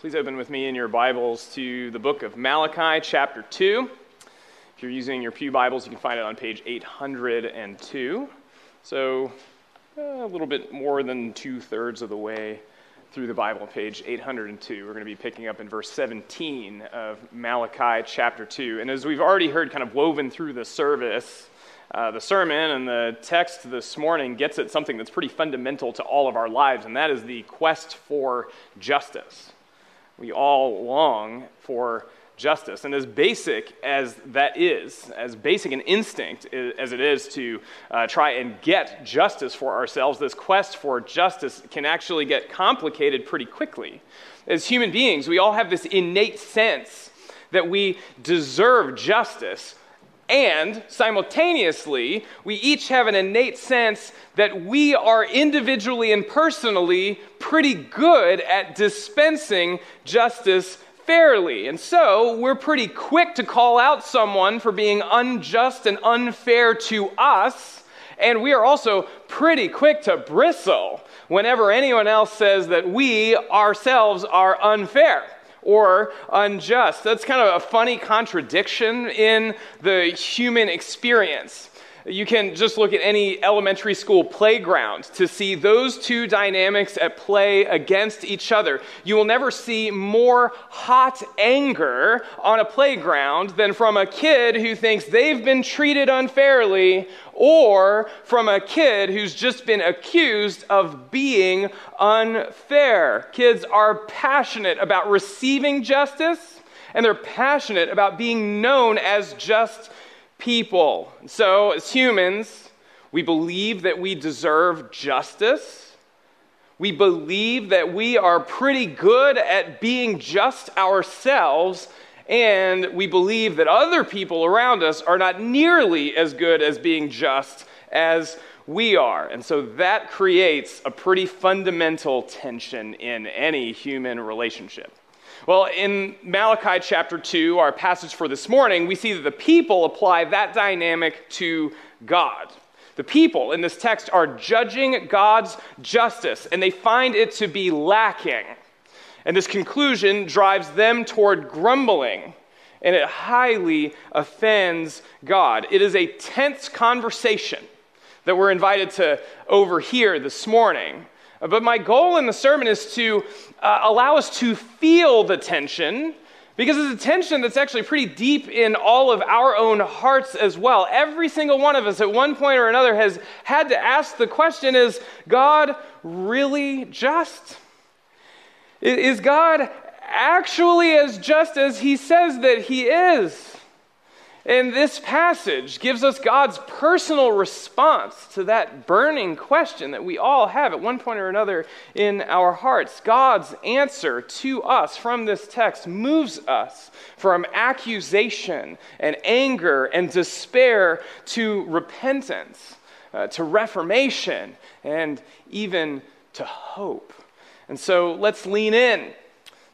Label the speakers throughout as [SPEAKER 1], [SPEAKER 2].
[SPEAKER 1] Please open with me in your Bibles to the book of Malachi, chapter 2. If you're using your Pew Bibles, you can find it on page 802. So, a little bit more than two thirds of the way through the Bible, page 802. We're going to be picking up in verse 17 of Malachi, chapter 2. And as we've already heard, kind of woven through the service, uh, the sermon and the text this morning gets at something that's pretty fundamental to all of our lives, and that is the quest for justice. We all long for justice. And as basic as that is, as basic an instinct as it is to uh, try and get justice for ourselves, this quest for justice can actually get complicated pretty quickly. As human beings, we all have this innate sense that we deserve justice and simultaneously, we each have an innate sense that we are individually and personally pretty good at dispensing justice fairly. And so we're pretty quick to call out someone for being unjust and unfair to us. And we are also pretty quick to bristle whenever anyone else says that we ourselves are unfair or unjust. That's kind of a funny contradiction in the human experience. You can just look at any elementary school playground to see those two dynamics at play against each other. You will never see more hot anger on a playground than from a kid who thinks they've been treated unfairly or from a kid who's just been accused of being unfair. Kids are passionate about receiving justice and they're passionate about being known as just people. So, as humans, we believe that we deserve justice. We believe that we are pretty good at being just ourselves, and we believe that other people around us are not nearly as good as being just as we are. And so that creates a pretty fundamental tension in any human relationship. Well, in Malachi chapter 2, our passage for this morning, we see that the people apply that dynamic to God. The people in this text are judging God's justice, and they find it to be lacking. And this conclusion drives them toward grumbling, and it highly offends God. It is a tense conversation that we're invited to overhear this morning. But my goal in the sermon is to uh, allow us to feel the tension because it's a tension that's actually pretty deep in all of our own hearts as well. Every single one of us at one point or another has had to ask the question is God really just? Is God actually as just as he says that he is? And this passage gives us God's personal response to that burning question that we all have at one point or another in our hearts. God's answer to us from this text moves us from accusation and anger and despair to repentance, uh, to reformation, and even to hope. And so let's lean in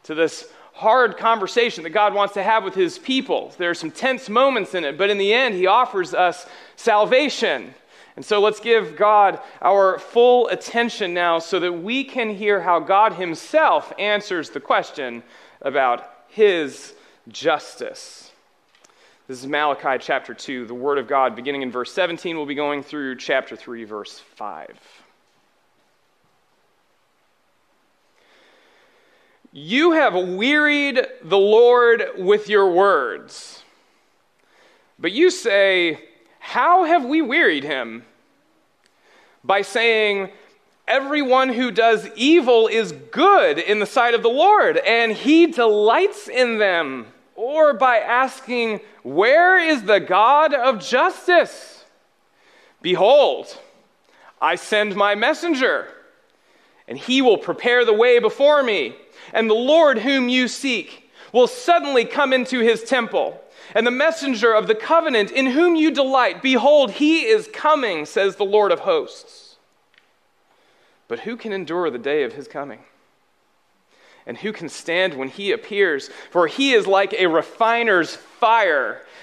[SPEAKER 1] to this hard conversation that God wants to have with his people. There are some tense moments in it, but in the end, he offers us salvation. And so let's give God our full attention now so that we can hear how God himself answers the question about his justice. This is Malachi chapter 2, the Word of God, beginning in verse 17. We'll be going through chapter 3, verse 5. You have wearied the Lord with your words. But you say, How have we wearied him? By saying, Everyone who does evil is good in the sight of the Lord, and he delights in them. Or by asking, Where is the God of justice? Behold, I send my messenger, and he will prepare the way before me and the Lord whom you seek will suddenly come into his temple. And the messenger of the covenant in whom you delight, behold, he is coming, says the Lord of hosts. But who can endure the day of his coming? And who can stand when he appears? For he is like a refiner's fire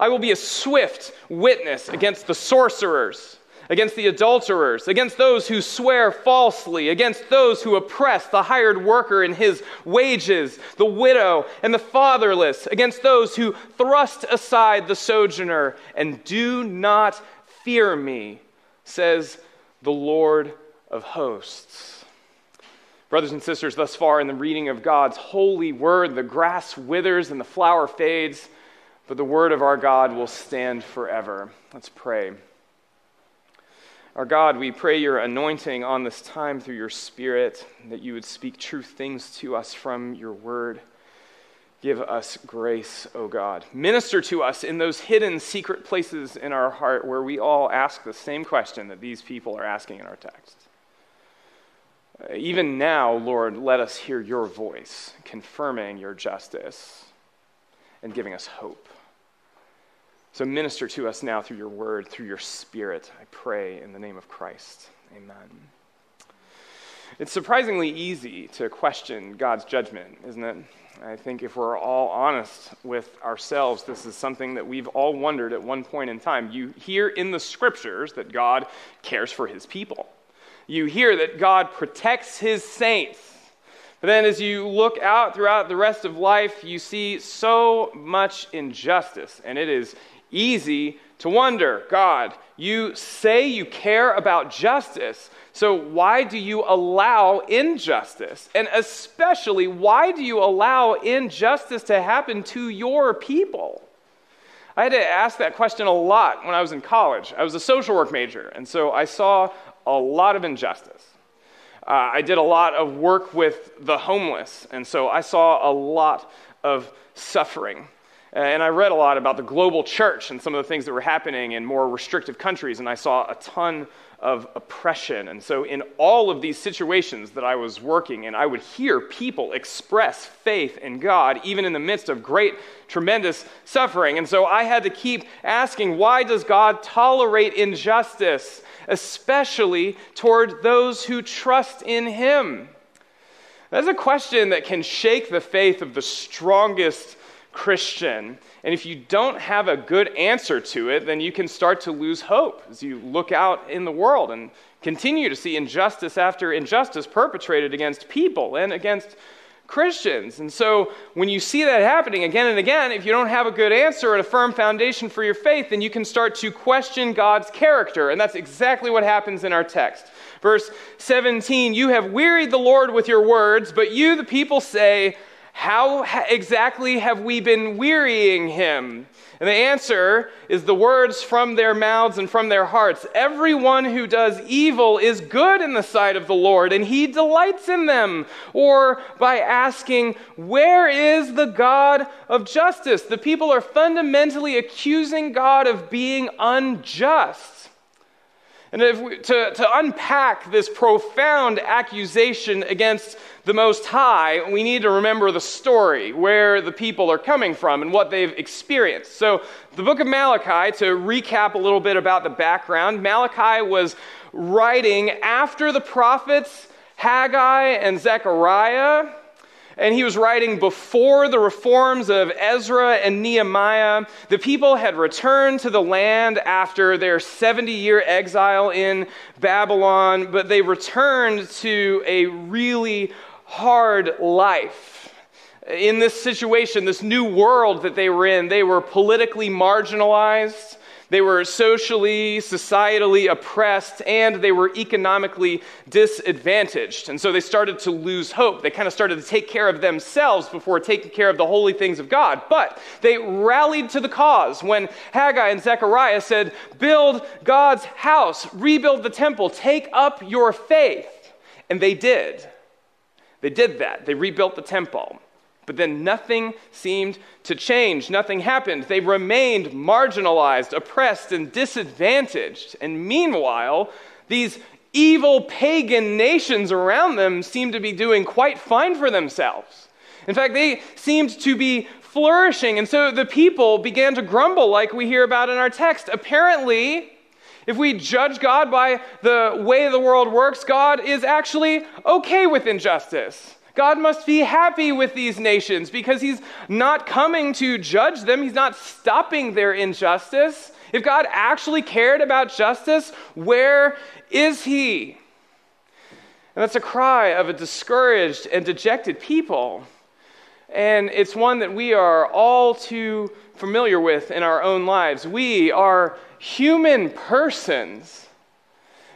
[SPEAKER 1] I will be a swift witness against the sorcerers, against the adulterers, against those who swear falsely, against those who oppress the hired worker in his wages, the widow and the fatherless, against those who thrust aside the sojourner and do not fear me, says the Lord of hosts. Brothers and sisters, thus far in the reading of God's holy word, the grass withers and the flower fades, but the word of our God will stand forever. Let's pray. Our God, we pray your anointing on this time through your Spirit, that you would speak true things to us from your word. Give us grace, O God. Minister to us in those hidden, secret places in our heart where we all ask the same question that these people are asking in our text. Even now, Lord, let us hear your voice confirming your justice and giving us hope. So minister to us now through your word, through your spirit, I pray in the name of Christ. Amen. It's surprisingly easy to question God's judgment, isn't it? I think if we're all honest with ourselves, this is something that we've all wondered at one point in time. You hear in the scriptures that God cares for his people you hear that God protects his saints. But then as you look out throughout the rest of life, you see so much injustice, and it is easy to wonder God, you say you care about justice, so why do you allow injustice? And especially, why do you allow injustice to happen to your people? I had to ask that question a lot when I was in college. I was a social work major, and so I saw a lot of injustice. Uh, I did a lot of work with the homeless, and so I saw a lot of suffering. Uh, and I read a lot about the global church and some of the things that were happening in more restrictive countries, and I saw a ton of oppression. And so, in all of these situations that I was working in, I would hear people express faith in God, even in the midst of great, tremendous suffering. And so, I had to keep asking, why does God tolerate injustice? especially toward those who trust in him? That's a question that can shake the faith of the strongest Christian. And if you don't have a good answer to it, then you can start to lose hope as you look out in the world and continue to see injustice after injustice perpetrated against people and against Christians. And so when you see that happening again and again, if you don't have a good answer and a firm foundation for your faith, then you can start to question God's character. And that's exactly what happens in our text. Verse 17 You have wearied the Lord with your words, but you, the people, say, How exactly have we been wearying him? And the answer is the words from their mouths and from their hearts. Everyone who does evil is good in the sight of the Lord, and he delights in them. Or by asking, Where is the God of justice? The people are fundamentally accusing God of being unjust. And we, to, to unpack this profound accusation against the Most High, we need to remember the story, where the people are coming from and what they've experienced. So, the book of Malachi, to recap a little bit about the background, Malachi was writing after the prophets Haggai and Zechariah and he was writing before the reforms of Ezra and Nehemiah. The people had returned to the land after their 70 year exile in Babylon, but they returned to a really hard life. In this situation, this new world that they were in, they were politically marginalized. They were socially, societally oppressed, and they were economically disadvantaged. And so they started to lose hope. They kind of started to take care of themselves before taking care of the holy things of God. But they rallied to the cause when Haggai and Zechariah said, Build God's house, rebuild the temple, take up your faith. And they did. They did that. They rebuilt the temple. But then nothing seemed to change. Nothing happened. They remained marginalized, oppressed, and disadvantaged. And meanwhile, these evil pagan nations around them seemed to be doing quite fine for themselves. In fact, they seemed to be flourishing. And so the people began to grumble, like we hear about in our text. Apparently, if we judge God by the way the world works, God is actually okay with injustice. God must be happy with these nations because He's not coming to judge them, He's not stopping their injustice. If God actually cared about justice, where is He? And that's a cry of a discouraged and dejected people. And it's one that we are all too familiar with in our own lives. We are human persons.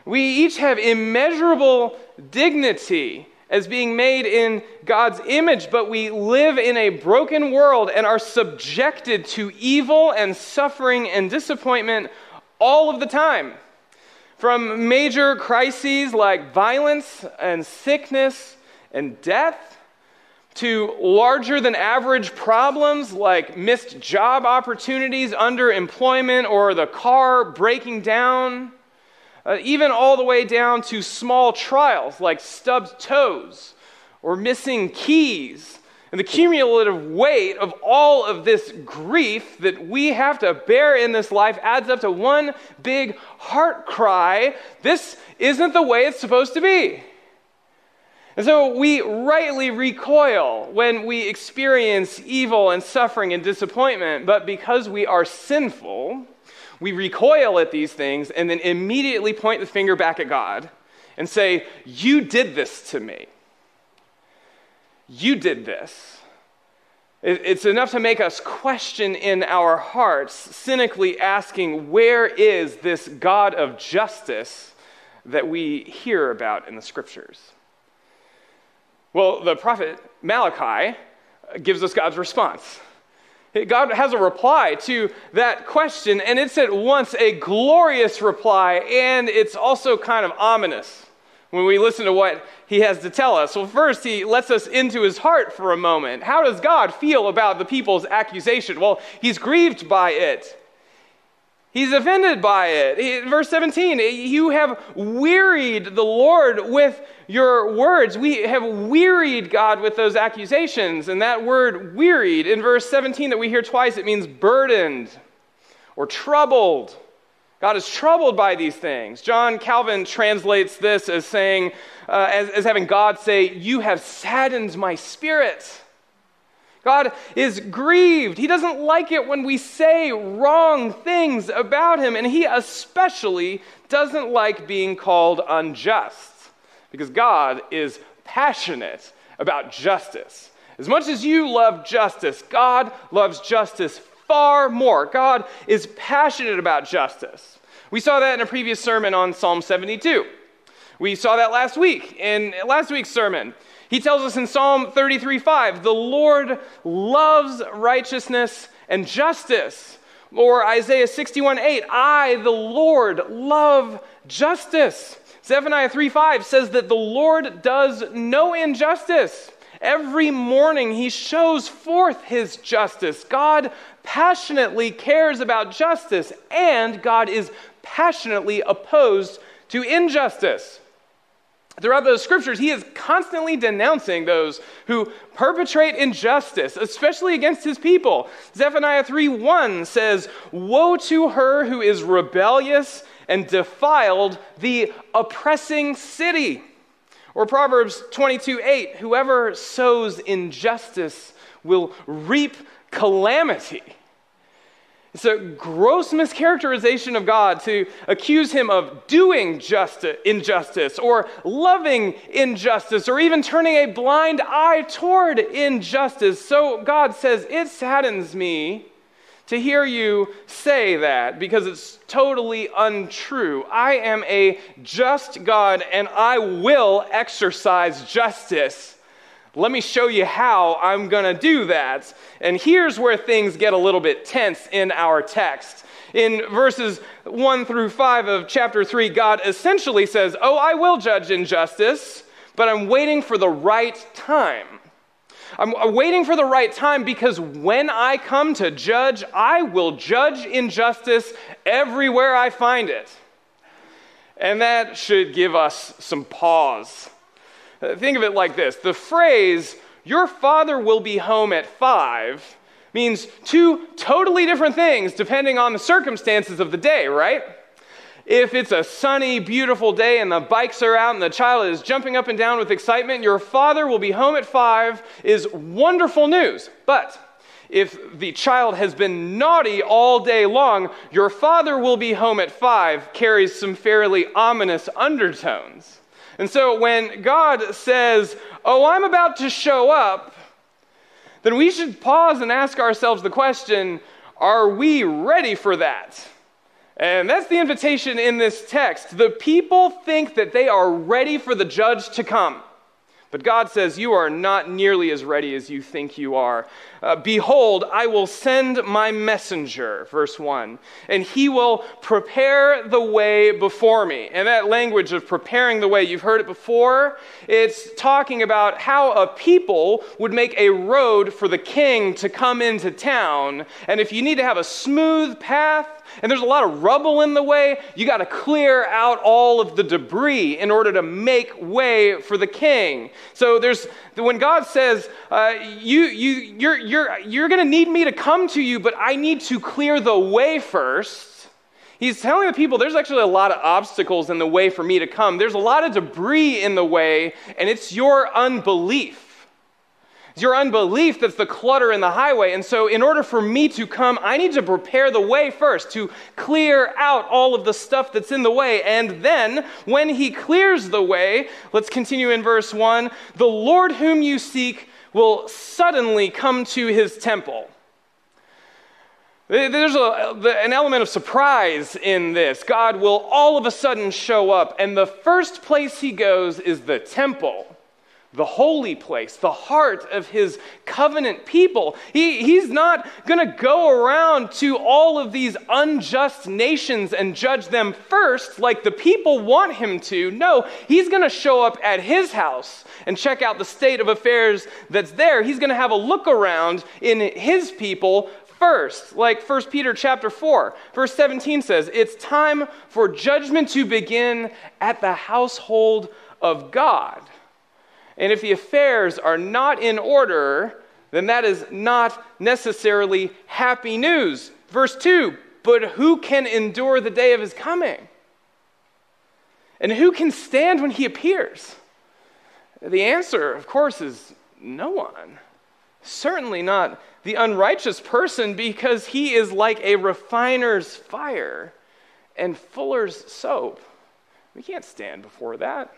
[SPEAKER 1] We each have immeasurable dignity as being made in God's image, but we live in a broken world and are subjected to evil and suffering and disappointment all of the time. From major crises like violence and sickness and death to larger than average problems like missed job opportunities, underemployment, or the car breaking down, uh, even all the way down to small trials like stubbed toes or missing keys. And the cumulative weight of all of this grief that we have to bear in this life adds up to one big heart cry. This isn't the way it's supposed to be. And so we rightly recoil when we experience evil and suffering and disappointment, but because we are sinful, we recoil at these things and then immediately point the finger back at God and say, You did this to me. You did this. It's enough to make us question in our hearts, cynically asking, Where is this God of justice that we hear about in the scriptures? Well, the prophet Malachi gives us God's response. God has a reply to that question, and it's at once a glorious reply, and it's also kind of ominous when we listen to what he has to tell us. Well, first, he lets us into his heart for a moment. How does God feel about the people's accusation? Well, he's grieved by it. He's offended by it. Verse 17, you have wearied the Lord with your words. We have wearied God with those accusations. And that word wearied in verse 17 that we hear twice, it means burdened or troubled. God is troubled by these things. John Calvin translates this as saying, uh, as, as having God say, You have saddened my spirit. God is grieved. He doesn't like it when we say wrong things about him, and he especially doesn't like being called unjust because God is passionate about justice. As much as you love justice, God loves justice far more. God is passionate about justice. We saw that in a previous sermon on Psalm 72. We saw that last week in last week's sermon. He tells us in Psalm 33 5, the Lord loves righteousness and justice. Or Isaiah 61 8, I, the Lord, love justice. Zephaniah 3 5 says that the Lord does no injustice. Every morning he shows forth his justice. God passionately cares about justice, and God is passionately opposed to injustice. Throughout the scriptures, he is constantly denouncing those who perpetrate injustice, especially against his people. Zephaniah 3 1 says, Woe to her who is rebellious and defiled the oppressing city. Or Proverbs 22 8, whoever sows injustice will reap calamity. It's a gross mischaracterization of God to accuse him of doing justice, injustice or loving injustice or even turning a blind eye toward injustice. So God says, It saddens me to hear you say that because it's totally untrue. I am a just God and I will exercise justice. Let me show you how I'm going to do that. And here's where things get a little bit tense in our text. In verses 1 through 5 of chapter 3, God essentially says, Oh, I will judge injustice, but I'm waiting for the right time. I'm waiting for the right time because when I come to judge, I will judge injustice everywhere I find it. And that should give us some pause. Uh, think of it like this the phrase, your father will be home at five, means two totally different things depending on the circumstances of the day, right? If it's a sunny, beautiful day and the bikes are out and the child is jumping up and down with excitement, your father will be home at five is wonderful news. But if the child has been naughty all day long, your father will be home at five carries some fairly ominous undertones. And so when God says, Oh, I'm about to show up, then we should pause and ask ourselves the question Are we ready for that? And that's the invitation in this text. The people think that they are ready for the judge to come. But God says, You are not nearly as ready as you think you are. Uh, Behold, I will send my messenger, verse 1, and he will prepare the way before me. And that language of preparing the way, you've heard it before. It's talking about how a people would make a road for the king to come into town. And if you need to have a smooth path, and there's a lot of rubble in the way, you got to clear out all of the debris in order to make way for the king. So there's when God says, uh, you, you, you're, you're, you're going to need me to come to you, but I need to clear the way first. He's telling the people there's actually a lot of obstacles in the way for me to come. There's a lot of debris in the way, and it's your unbelief. It's your unbelief that's the clutter in the highway. And so, in order for me to come, I need to prepare the way first, to clear out all of the stuff that's in the way. And then, when he clears the way, let's continue in verse 1 the Lord whom you seek will suddenly come to his temple. There's a, an element of surprise in this. God will all of a sudden show up, and the first place he goes is the temple the holy place, the heart of his covenant people. He, he's not going to go around to all of these unjust nations and judge them first like the people want him to. No, he's going to show up at his house and check out the state of affairs that's there. He's going to have a look around in his people first like 1 peter chapter 4 verse 17 says it's time for judgment to begin at the household of god and if the affairs are not in order, then that is not necessarily happy news. Verse 2 But who can endure the day of his coming? And who can stand when he appears? The answer, of course, is no one. Certainly not the unrighteous person, because he is like a refiner's fire and fuller's soap. We can't stand before that.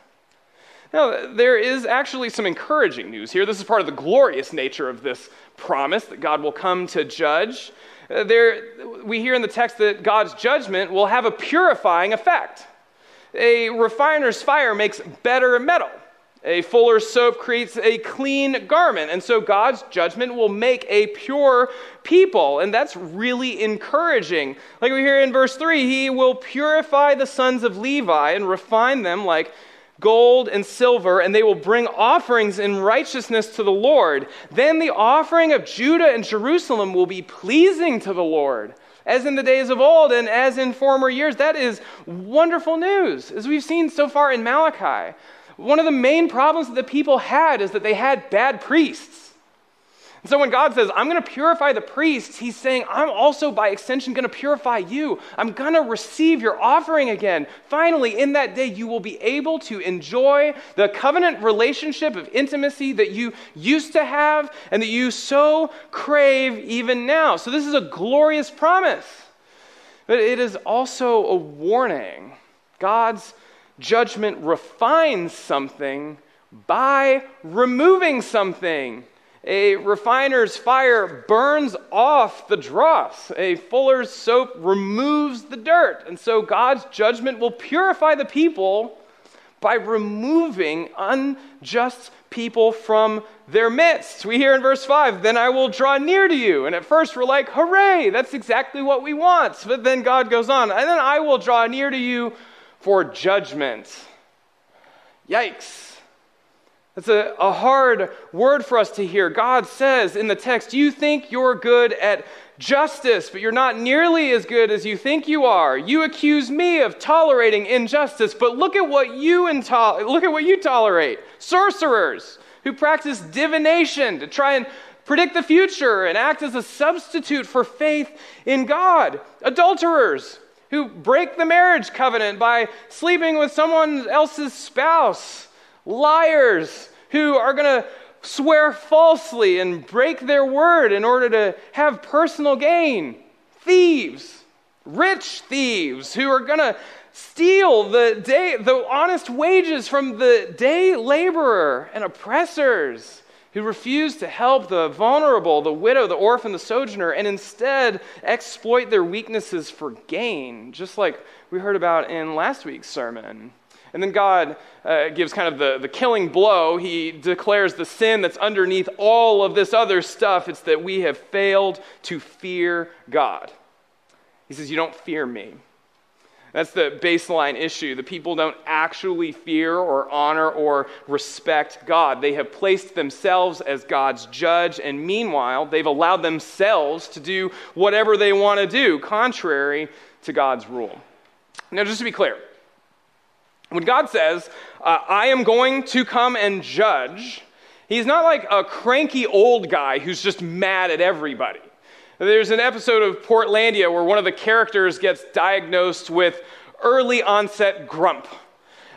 [SPEAKER 1] Now, there is actually some encouraging news here. This is part of the glorious nature of this promise that God will come to judge. Uh, there, we hear in the text that God's judgment will have a purifying effect. A refiner's fire makes better metal. A fuller's soap creates a clean garment. And so God's judgment will make a pure people. And that's really encouraging. Like we hear in verse 3 He will purify the sons of Levi and refine them like gold and silver, and they will bring offerings in righteousness to the Lord. Then the offering of Judah and Jerusalem will be pleasing to the Lord, as in the days of old and as in former years. That is wonderful news, as we've seen so far in Malachi. One of the main problems that the people had is that they had bad priests. And so when God says, I'm going to purify the priests, he's saying, I'm also by extension going to purify you. I'm going to receive your offering again. Finally, in that day, you will be able to enjoy the covenant relationship of intimacy that you used to have and that you so crave even now. So, this is a glorious promise. But it is also a warning. God's judgment refines something by removing something. A refiner's fire burns off the dross. A fuller's soap removes the dirt. And so God's judgment will purify the people by removing unjust people from their midst. We hear in verse 5, then I will draw near to you. And at first we're like, hooray, that's exactly what we want. But then God goes on, and then I will draw near to you for judgment. Yikes. That's a, a hard word for us to hear. God says in the text, You think you're good at justice, but you're not nearly as good as you think you are. You accuse me of tolerating injustice, but look at what you intol- look at what you tolerate. Sorcerers who practice divination to try and predict the future and act as a substitute for faith in God. Adulterers who break the marriage covenant by sleeping with someone else's spouse liars who are going to swear falsely and break their word in order to have personal gain, thieves, rich thieves who are going to steal the day the honest wages from the day laborer and oppressors who refuse to help the vulnerable, the widow, the orphan, the sojourner, and instead exploit their weaknesses for gain, just like we heard about in last week's sermon. And then God uh, gives kind of the, the killing blow. He declares the sin that's underneath all of this other stuff. It's that we have failed to fear God. He says, You don't fear me. That's the baseline issue. The people don't actually fear or honor or respect God. They have placed themselves as God's judge, and meanwhile, they've allowed themselves to do whatever they want to do, contrary to God's rule. Now, just to be clear, when God says, uh, I am going to come and judge, he's not like a cranky old guy who's just mad at everybody. There's an episode of Portlandia where one of the characters gets diagnosed with early onset grump.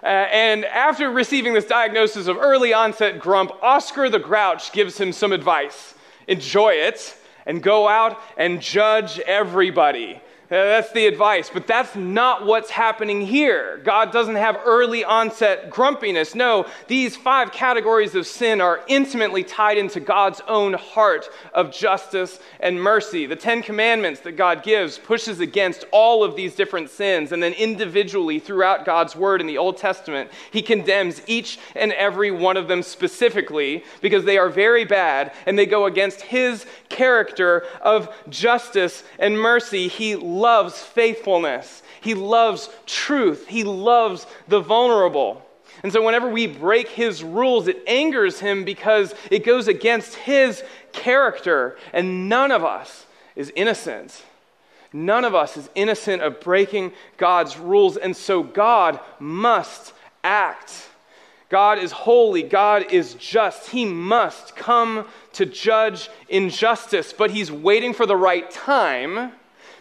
[SPEAKER 1] Uh, and after receiving this diagnosis of early onset grump, Oscar the Grouch gives him some advice enjoy it and go out and judge everybody. That's the advice, but that's not what's happening here. God doesn't have early onset grumpiness. No, these five categories of sin are intimately tied into God's own heart of justice and mercy. The 10 commandments that God gives pushes against all of these different sins and then individually throughout God's word in the Old Testament, he condemns each and every one of them specifically because they are very bad and they go against his character of justice and mercy. He loves faithfulness, He loves truth, He loves the vulnerable. And so, whenever we break His rules, it angers Him because it goes against His character, and none of us is innocent. None of us is innocent of breaking God's rules, and so God must act. God is holy. God is just. He must come to judge injustice, but he's waiting for the right time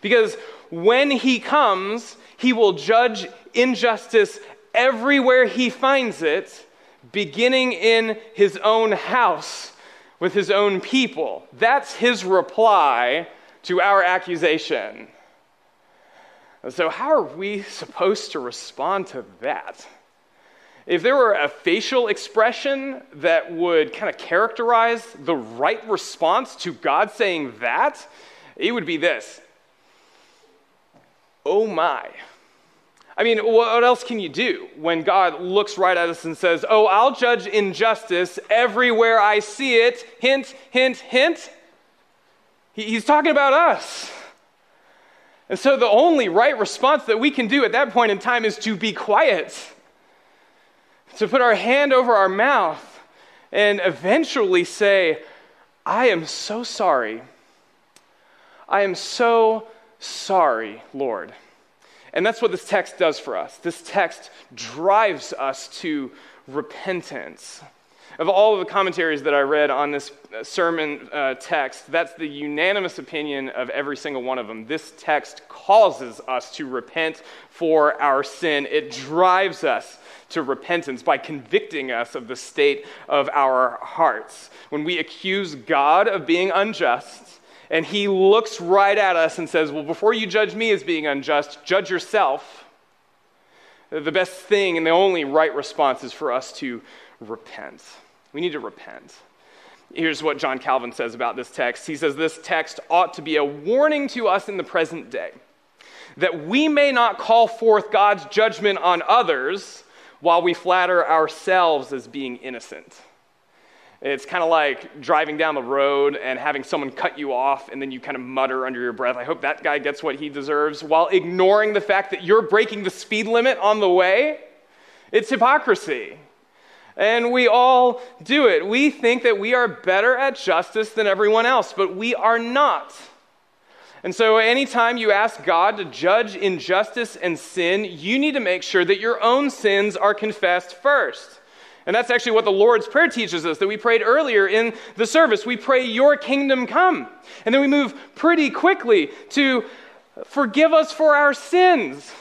[SPEAKER 1] because when he comes, he will judge injustice everywhere he finds it, beginning in his own house with his own people. That's his reply to our accusation. So, how are we supposed to respond to that? If there were a facial expression that would kind of characterize the right response to God saying that, it would be this Oh my. I mean, what else can you do when God looks right at us and says, Oh, I'll judge injustice everywhere I see it? Hint, hint, hint. He's talking about us. And so the only right response that we can do at that point in time is to be quiet to put our hand over our mouth and eventually say, I am so sorry. I am so sorry, Lord. And that's what this text does for us. This text drives us to repentance. Of all of the commentaries that I read on this sermon uh, text, that's the unanimous opinion of every single one of them. This text causes us to repent for our sin, it drives us to repentance by convicting us of the state of our hearts. When we accuse God of being unjust, and he looks right at us and says, Well, before you judge me as being unjust, judge yourself. The best thing and the only right response is for us to repent. We need to repent. Here's what John Calvin says about this text. He says, This text ought to be a warning to us in the present day that we may not call forth God's judgment on others while we flatter ourselves as being innocent. It's kind of like driving down the road and having someone cut you off, and then you kind of mutter under your breath, I hope that guy gets what he deserves, while ignoring the fact that you're breaking the speed limit on the way. It's hypocrisy. And we all do it. We think that we are better at justice than everyone else, but we are not. And so, anytime you ask God to judge injustice and sin, you need to make sure that your own sins are confessed first. And that's actually what the Lord's Prayer teaches us that we prayed earlier in the service. We pray, Your kingdom come. And then we move pretty quickly to forgive us for our sins.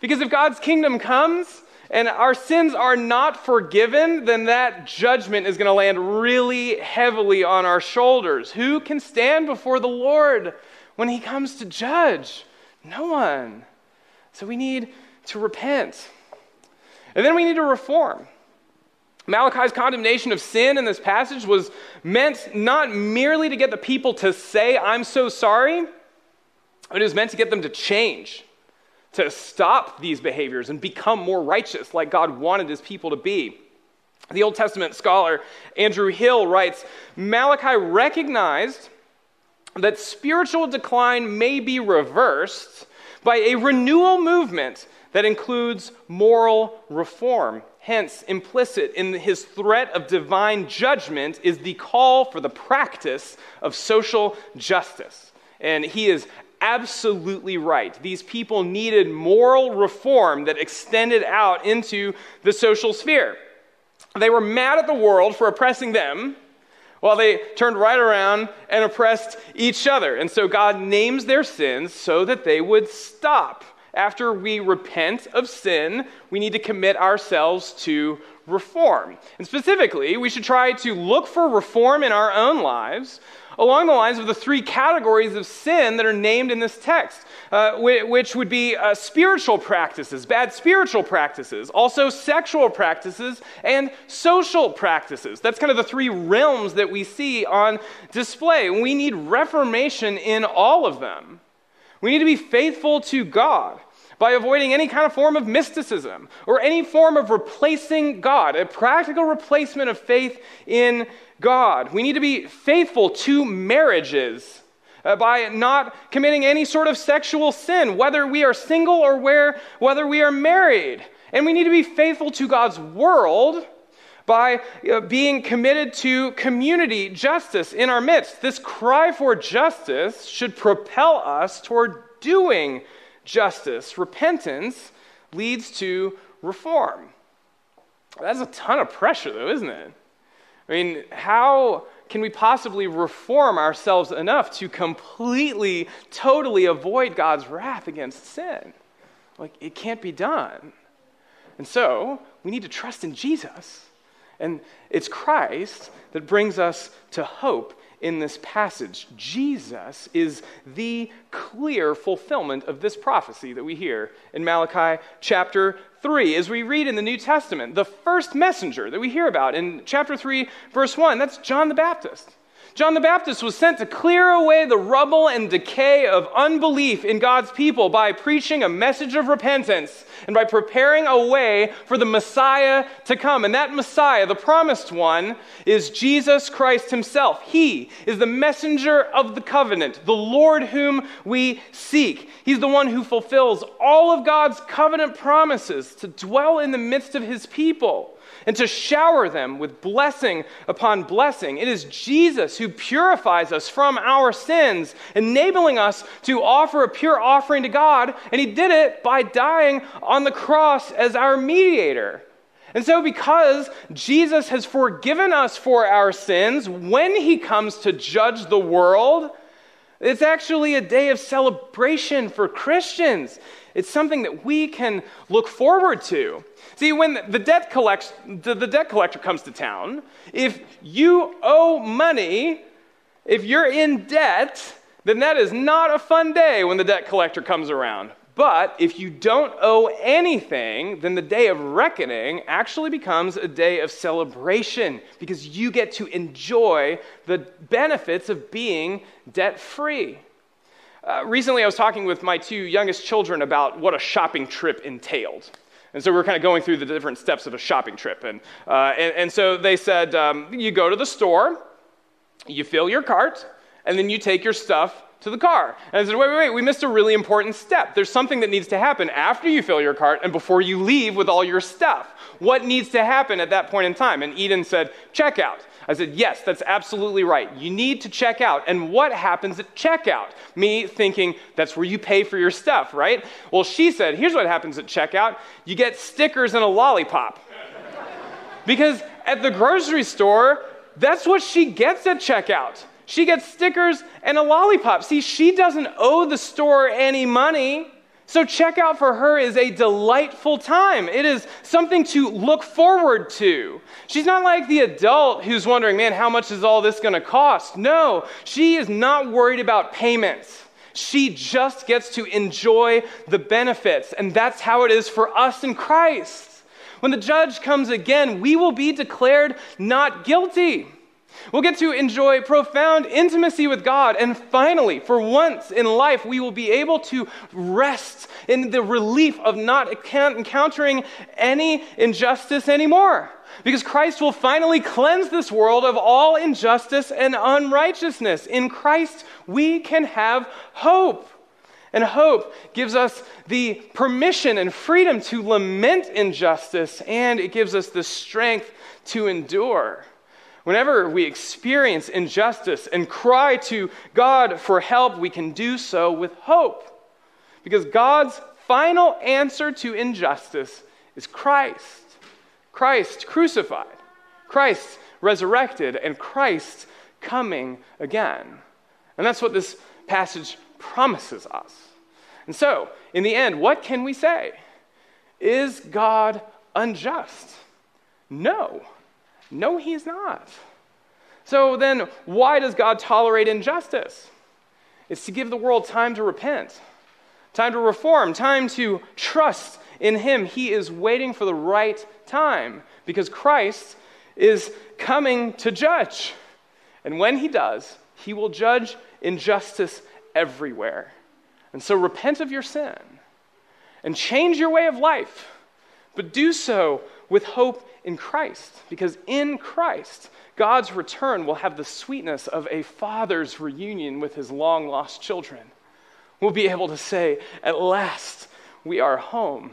[SPEAKER 1] Because if God's kingdom comes, and our sins are not forgiven, then that judgment is going to land really heavily on our shoulders. Who can stand before the Lord when he comes to judge? No one. So we need to repent. And then we need to reform. Malachi's condemnation of sin in this passage was meant not merely to get the people to say, I'm so sorry, but it was meant to get them to change to stop these behaviors and become more righteous like God wanted his people to be. The Old Testament scholar Andrew Hill writes Malachi recognized that spiritual decline may be reversed by a renewal movement that includes moral reform. Hence, implicit in his threat of divine judgment is the call for the practice of social justice. And he is absolutely right. These people needed moral reform that extended out into the social sphere. They were mad at the world for oppressing them, while they turned right around and oppressed each other. And so God names their sins so that they would stop. After we repent of sin, we need to commit ourselves to reform. And specifically, we should try to look for reform in our own lives along the lines of the three categories of sin that are named in this text, uh, which would be uh, spiritual practices, bad spiritual practices, also sexual practices, and social practices. That's kind of the three realms that we see on display. We need reformation in all of them. We need to be faithful to God by avoiding any kind of form of mysticism or any form of replacing God, a practical replacement of faith in God. We need to be faithful to marriages uh, by not committing any sort of sexual sin, whether we are single or where, whether we are married. And we need to be faithful to God's world by uh, being committed to community justice in our midst. This cry for justice should propel us toward doing justice. Repentance leads to reform. That's a ton of pressure, though, isn't it? I mean, how can we possibly reform ourselves enough to completely, totally avoid God's wrath against sin? Like, it can't be done. And so, we need to trust in Jesus. And it's Christ that brings us to hope in this passage. Jesus is the clear fulfillment of this prophecy that we hear in Malachi chapter 3. As we read in the New Testament, the first messenger that we hear about in chapter 3, verse 1, that's John the Baptist. John the Baptist was sent to clear away the rubble and decay of unbelief in God's people by preaching a message of repentance and by preparing a way for the Messiah to come. And that Messiah, the promised one, is Jesus Christ himself. He is the messenger of the covenant, the Lord whom we seek. He's the one who fulfills all of God's covenant promises to dwell in the midst of his people and to shower them with blessing upon blessing. It is Jesus who purifies us from our sins, enabling us to offer a pure offering to God, and He did it by dying on the cross as our mediator. And so, because Jesus has forgiven us for our sins, when He comes to judge the world, it's actually a day of celebration for Christians. It's something that we can look forward to. See, when the debt, collects, the, the debt collector comes to town, if you owe money, if you're in debt, then that is not a fun day when the debt collector comes around. But if you don't owe anything, then the day of reckoning actually becomes a day of celebration because you get to enjoy the benefits of being debt free. Uh, recently, I was talking with my two youngest children about what a shopping trip entailed. And so we are kind of going through the different steps of a shopping trip. And, uh, and, and, so they said, um, you go to the store, you fill your cart, and then you take your stuff to the car. And I said, wait, wait, wait, we missed a really important step. There's something that needs to happen after you fill your cart and before you leave with all your stuff. What needs to happen at that point in time? And Eden said, checkout. I said, yes, that's absolutely right. You need to check out. And what happens at checkout? Me thinking that's where you pay for your stuff, right? Well, she said, here's what happens at checkout you get stickers and a lollipop. because at the grocery store, that's what she gets at checkout. She gets stickers and a lollipop. See, she doesn't owe the store any money. So, checkout for her is a delightful time. It is something to look forward to. She's not like the adult who's wondering, man, how much is all this going to cost? No, she is not worried about payments. She just gets to enjoy the benefits. And that's how it is for us in Christ. When the judge comes again, we will be declared not guilty. We'll get to enjoy profound intimacy with God. And finally, for once in life, we will be able to rest in the relief of not encountering any injustice anymore. Because Christ will finally cleanse this world of all injustice and unrighteousness. In Christ, we can have hope. And hope gives us the permission and freedom to lament injustice, and it gives us the strength to endure. Whenever we experience injustice and cry to God for help, we can do so with hope. Because God's final answer to injustice is Christ. Christ crucified, Christ resurrected, and Christ coming again. And that's what this passage promises us. And so, in the end, what can we say? Is God unjust? No. No, he's not. So then, why does God tolerate injustice? It's to give the world time to repent, time to reform, time to trust in him. He is waiting for the right time because Christ is coming to judge. And when he does, he will judge injustice everywhere. And so repent of your sin and change your way of life, but do so with hope in Christ, because in Christ, God's return will have the sweetness of a father's reunion with his long lost children. We'll be able to say, At last, we are home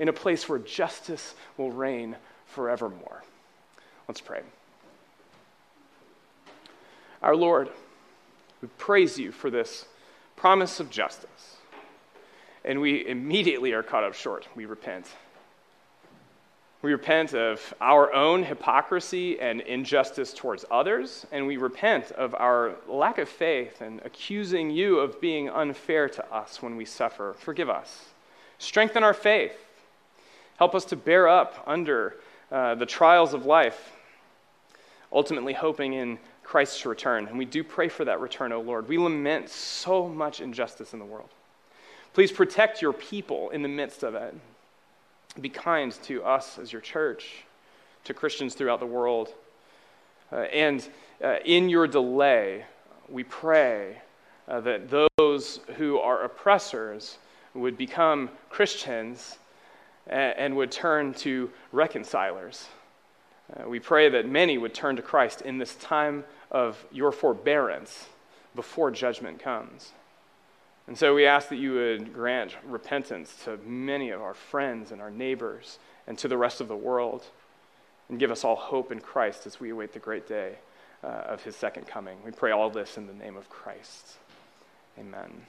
[SPEAKER 1] in a place where justice will reign forevermore. Let's pray. Our Lord, we praise you for this promise of justice. And we immediately are caught up short. We repent. We repent of our own hypocrisy and injustice towards others, and we repent of our lack of faith and accusing you of being unfair to us when we suffer. Forgive us. Strengthen our faith. Help us to bear up under uh, the trials of life, ultimately hoping in Christ's return. And we do pray for that return, O Lord. We lament so much injustice in the world. Please protect your people in the midst of it. Be kind to us as your church, to Christians throughout the world. Uh, and uh, in your delay, we pray uh, that those who are oppressors would become Christians and, and would turn to reconcilers. Uh, we pray that many would turn to Christ in this time of your forbearance before judgment comes. And so we ask that you would grant repentance to many of our friends and our neighbors and to the rest of the world, and give us all hope in Christ as we await the great day uh, of his second coming. We pray all this in the name of Christ. Amen.